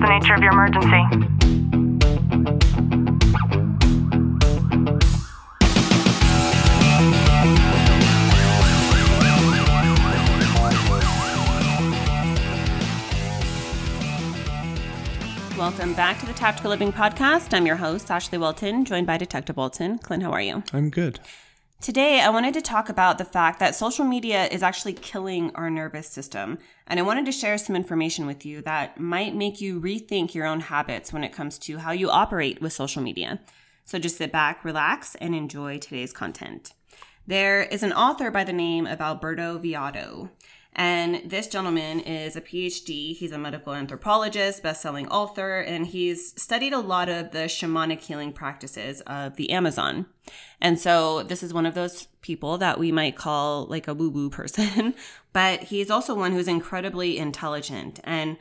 the nature of your emergency? Welcome back to the Tactical Living Podcast. I'm your host, Ashley Wilton, joined by Detective Wilton. Clint, how are you? I'm good. Today, I wanted to talk about the fact that social media is actually killing our nervous system. And I wanted to share some information with you that might make you rethink your own habits when it comes to how you operate with social media. So just sit back, relax, and enjoy today's content. There is an author by the name of Alberto Villoldo. And this gentleman is a PhD. He's a medical anthropologist, best-selling author, and he's studied a lot of the shamanic healing practices of the Amazon. And so this is one of those people that we might call like a woo-woo person, but he's also one who's incredibly intelligent. And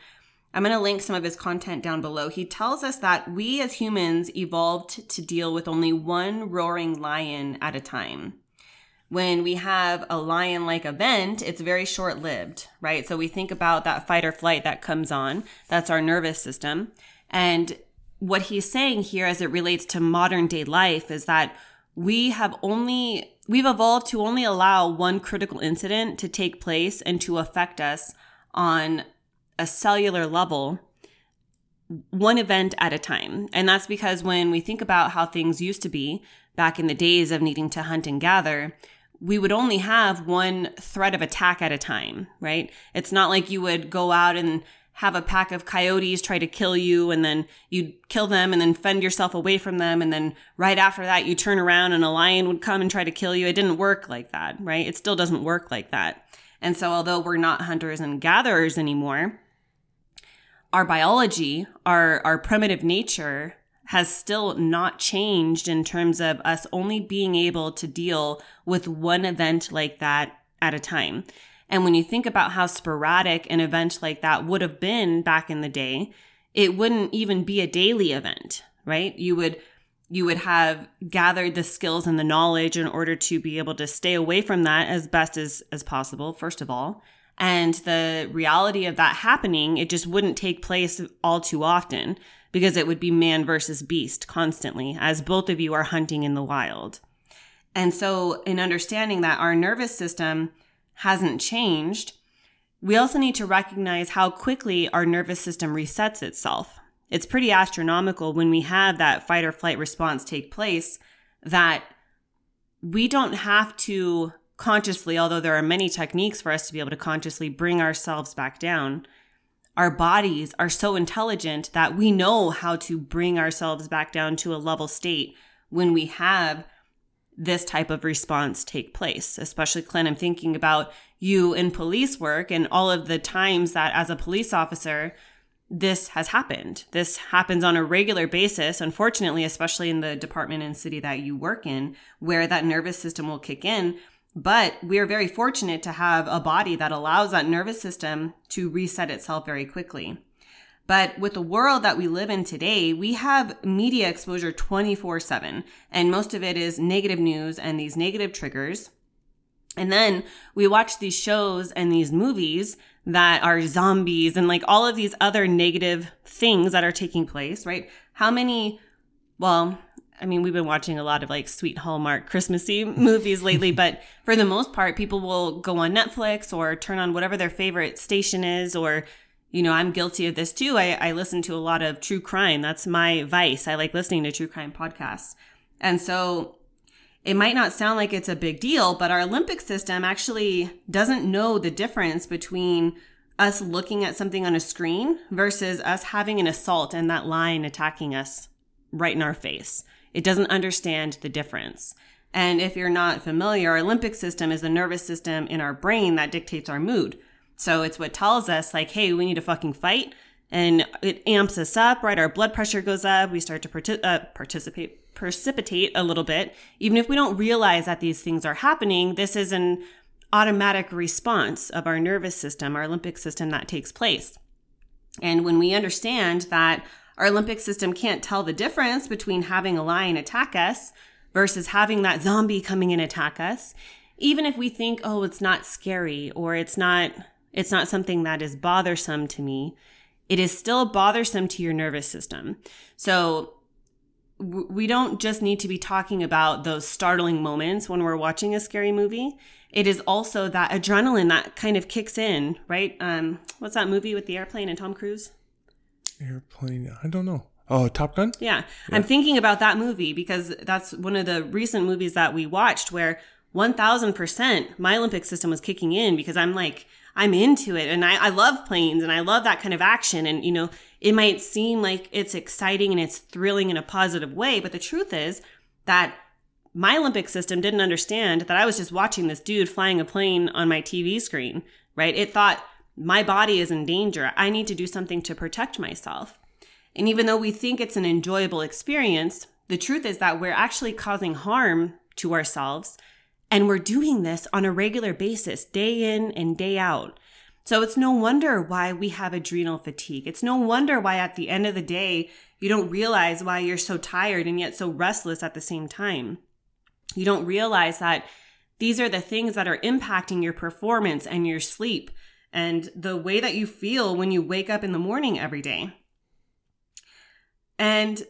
I'm going to link some of his content down below. He tells us that we as humans evolved to deal with only one roaring lion at a time when we have a lion like event, it's very short lived, right? So we think about that fight or flight that comes on. That's our nervous system. And what he's saying here as it relates to modern day life is that we have only, we've evolved to only allow one critical incident to take place and to affect us on a cellular level one event at a time. And that's because when we think about how things used to be back in the days of needing to hunt and gather, we would only have one threat of attack at a time, right? It's not like you would go out and have a pack of coyotes try to kill you and then you'd kill them and then fend yourself away from them. And then right after that, you turn around and a lion would come and try to kill you. It didn't work like that, right? It still doesn't work like that. And so although we're not hunters and gatherers anymore, our biology, our, our primitive nature has still not changed in terms of us only being able to deal with one event like that at a time. And when you think about how sporadic an event like that would have been back in the day, it wouldn't even be a daily event, right? You would you would have gathered the skills and the knowledge in order to be able to stay away from that as best as as possible first of all and the reality of that happening it just wouldn't take place all too often because it would be man versus beast constantly as both of you are hunting in the wild. And so, in understanding that our nervous system hasn't changed, we also need to recognize how quickly our nervous system resets itself. It's pretty astronomical when we have that fight or flight response take place that we don't have to consciously, although there are many techniques for us to be able to consciously bring ourselves back down, our bodies are so intelligent that we know how to bring ourselves back down to a level state when we have this type of response take place. Especially, Clint, I'm thinking about you in police work and all of the times that as a police officer, this has happened. This happens on a regular basis, unfortunately, especially in the department and city that you work in, where that nervous system will kick in but we are very fortunate to have a body that allows that nervous system to reset itself very quickly. But with the world that we live in today, we have media exposure 24 7, and most of it is negative news and these negative triggers. And then we watch these shows and these movies that are zombies and like all of these other negative things that are taking place, right? How many, well, I mean, we've been watching a lot of like sweet Hallmark Christmassy movies lately, but for the most part, people will go on Netflix or turn on whatever their favorite station is. Or, you know, I'm guilty of this too. I, I listen to a lot of true crime. That's my vice. I like listening to true crime podcasts. And so it might not sound like it's a big deal, but our limbic system actually doesn't know the difference between us looking at something on a screen versus us having an assault and that line attacking us right in our face. It doesn't understand the difference. And if you're not familiar, our limbic system is the nervous system in our brain that dictates our mood. So it's what tells us, like, hey, we need to fucking fight. And it amps us up, right? Our blood pressure goes up. We start to partic- uh, participate, precipitate a little bit. Even if we don't realize that these things are happening, this is an automatic response of our nervous system, our limbic system that takes place. And when we understand that our limbic system can't tell the difference between having a lion attack us versus having that zombie coming and attack us. Even if we think, oh, it's not scary or it's not, it's not something that is bothersome to me. it is still bothersome to your nervous system. So we don't just need to be talking about those startling moments when we're watching a scary movie. It is also that adrenaline that kind of kicks in, right? Um, what's that movie with the airplane and Tom Cruise? Airplane. I don't know. Oh, Top Gun? Yeah. yeah. I'm thinking about that movie because that's one of the recent movies that we watched where 1000% my limbic system was kicking in because I'm like, I'm into it and I, I love planes and I love that kind of action. And, you know, it might seem like it's exciting and it's thrilling in a positive way, but the truth is that my limbic system didn't understand that I was just watching this dude flying a plane on my TV screen, right? It thought my body is in danger. I need to do something to protect myself. And even though we think it's an enjoyable experience, the truth is that we're actually causing harm to ourselves. And we're doing this on a regular basis, day in and day out. So it's no wonder why we have adrenal fatigue. It's no wonder why at the end of the day, you don't realize why you're so tired and yet so restless at the same time. You don't realize that these are the things that are impacting your performance and your sleep and the way that you feel when you wake up in the morning every day. And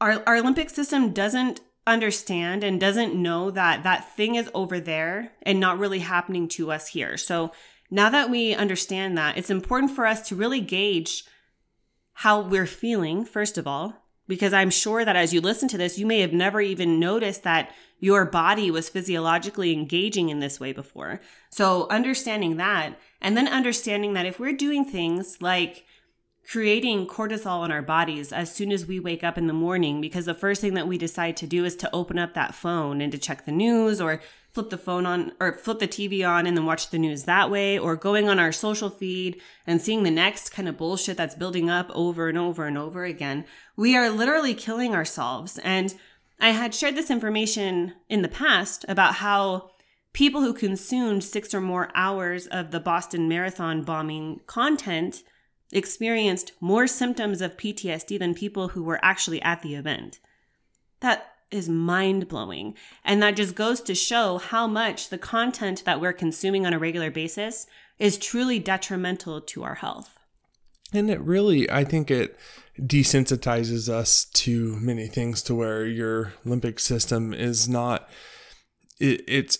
our, our limbic system doesn't understand and doesn't know that that thing is over there and not really happening to us here. So now that we understand that, it's important for us to really gauge how we're feeling, first of all, because I'm sure that as you listen to this, you may have never even noticed that your body was physiologically engaging in this way before. So understanding that, and then understanding that if we're doing things like creating cortisol in our bodies as soon as we wake up in the morning, because the first thing that we decide to do is to open up that phone and to check the news or flip the phone on or flip the TV on and then watch the news that way, or going on our social feed and seeing the next kind of bullshit that's building up over and over and over again, we are literally killing ourselves. And I had shared this information in the past about how people who consumed six or more hours of the Boston Marathon bombing content experienced more symptoms of PTSD than people who were actually at the event. That is mind blowing. And that just goes to show how much the content that we're consuming on a regular basis is truly detrimental to our health. And it really, I think it desensitizes us to many things to where your limbic system is not, it, it's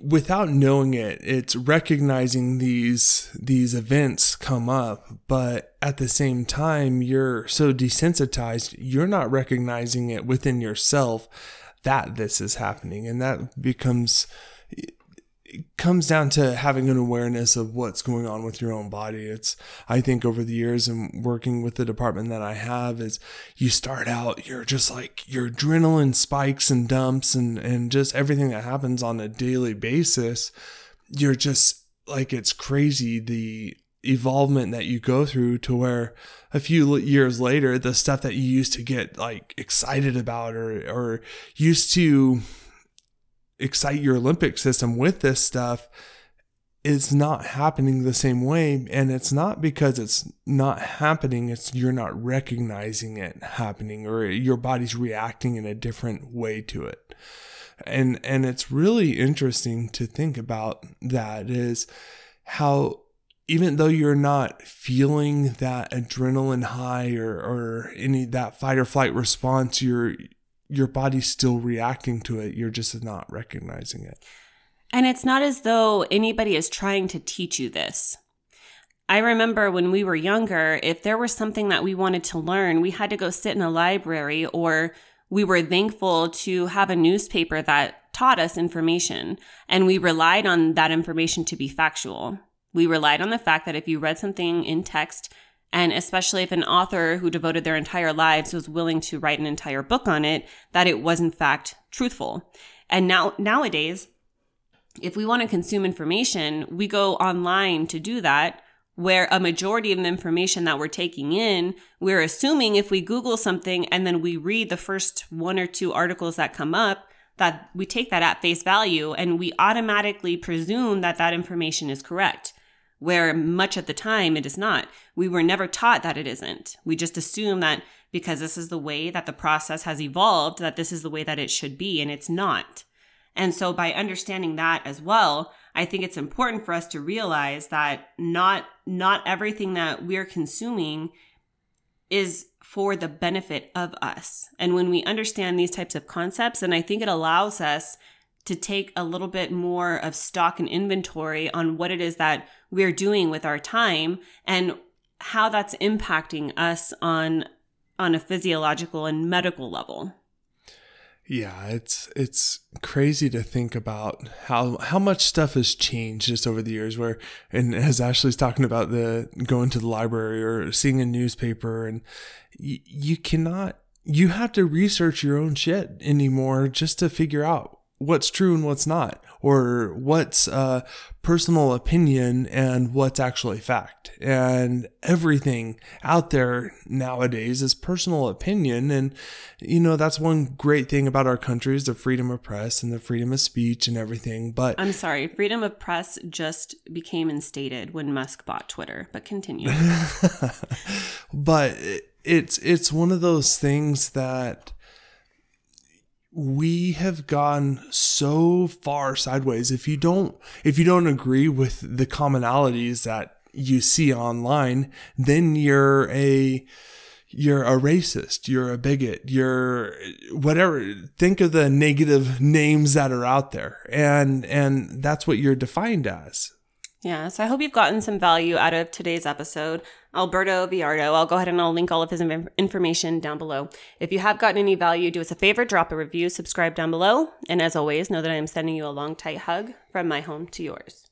without knowing it it's recognizing these these events come up but at the same time you're so desensitized you're not recognizing it within yourself that this is happening. And that becomes it comes down to having an awareness of what's going on with your own body. It's, I think over the years and working with the department that I have is you start out, you're just like your adrenaline spikes and dumps and, and just everything that happens on a daily basis. You're just like, it's crazy. The evolvement that you go through to where a few years later, the stuff that you used to get like excited about or, or used to, excite your limbic system with this stuff is not happening the same way. And it's not because it's not happening it's you're not recognizing it happening or your body's reacting in a different way to it. And and it's really interesting to think about that is how even though you're not feeling that adrenaline high or, or any that fight or flight response you're your body's still reacting to it. You're just not recognizing it. And it's not as though anybody is trying to teach you this. I remember when we were younger, if there was something that we wanted to learn, we had to go sit in a library or we were thankful to have a newspaper that taught us information and we relied on that information to be factual. We relied on the fact that if you read something in text, and especially if an author who devoted their entire lives was willing to write an entire book on it, that it was in fact truthful. And now, nowadays, if we want to consume information, we go online to do that, where a majority of the information that we're taking in, we're assuming if we Google something and then we read the first one or two articles that come up, that we take that at face value and we automatically presume that that information is correct where much of the time it is not. We were never taught that it isn't. We just assume that because this is the way that the process has evolved, that this is the way that it should be, and it's not. And so by understanding that as well, I think it's important for us to realize that not not everything that we're consuming is for the benefit of us. And when we understand these types of concepts, and I think it allows us to take a little bit more of stock and inventory on what it is that we're doing with our time and how that's impacting us on on a physiological and medical level. Yeah, it's it's crazy to think about how how much stuff has changed just over the years. Where and as Ashley's talking about the going to the library or seeing a newspaper, and y- you cannot you have to research your own shit anymore just to figure out what's true and what's not, or what's uh, personal opinion and what's actually fact. And everything out there nowadays is personal opinion. And, you know, that's one great thing about our country is the freedom of press and the freedom of speech and everything. But I'm sorry, freedom of press just became instated when Musk bought Twitter, but continue. but it's it's one of those things that we have gone so far sideways. If you don't if you don't agree with the commonalities that you see online then you're a you're a racist you're a bigot you're whatever. Think of the negative names that are out there. And and that's what you're defined as yeah, so I hope you've gotten some value out of today's episode. Alberto Villoldo, I'll go ahead and I'll link all of his information down below. If you have gotten any value, do us a favor, drop a review, subscribe down below. And as always, know that I am sending you a long, tight hug from my home to yours.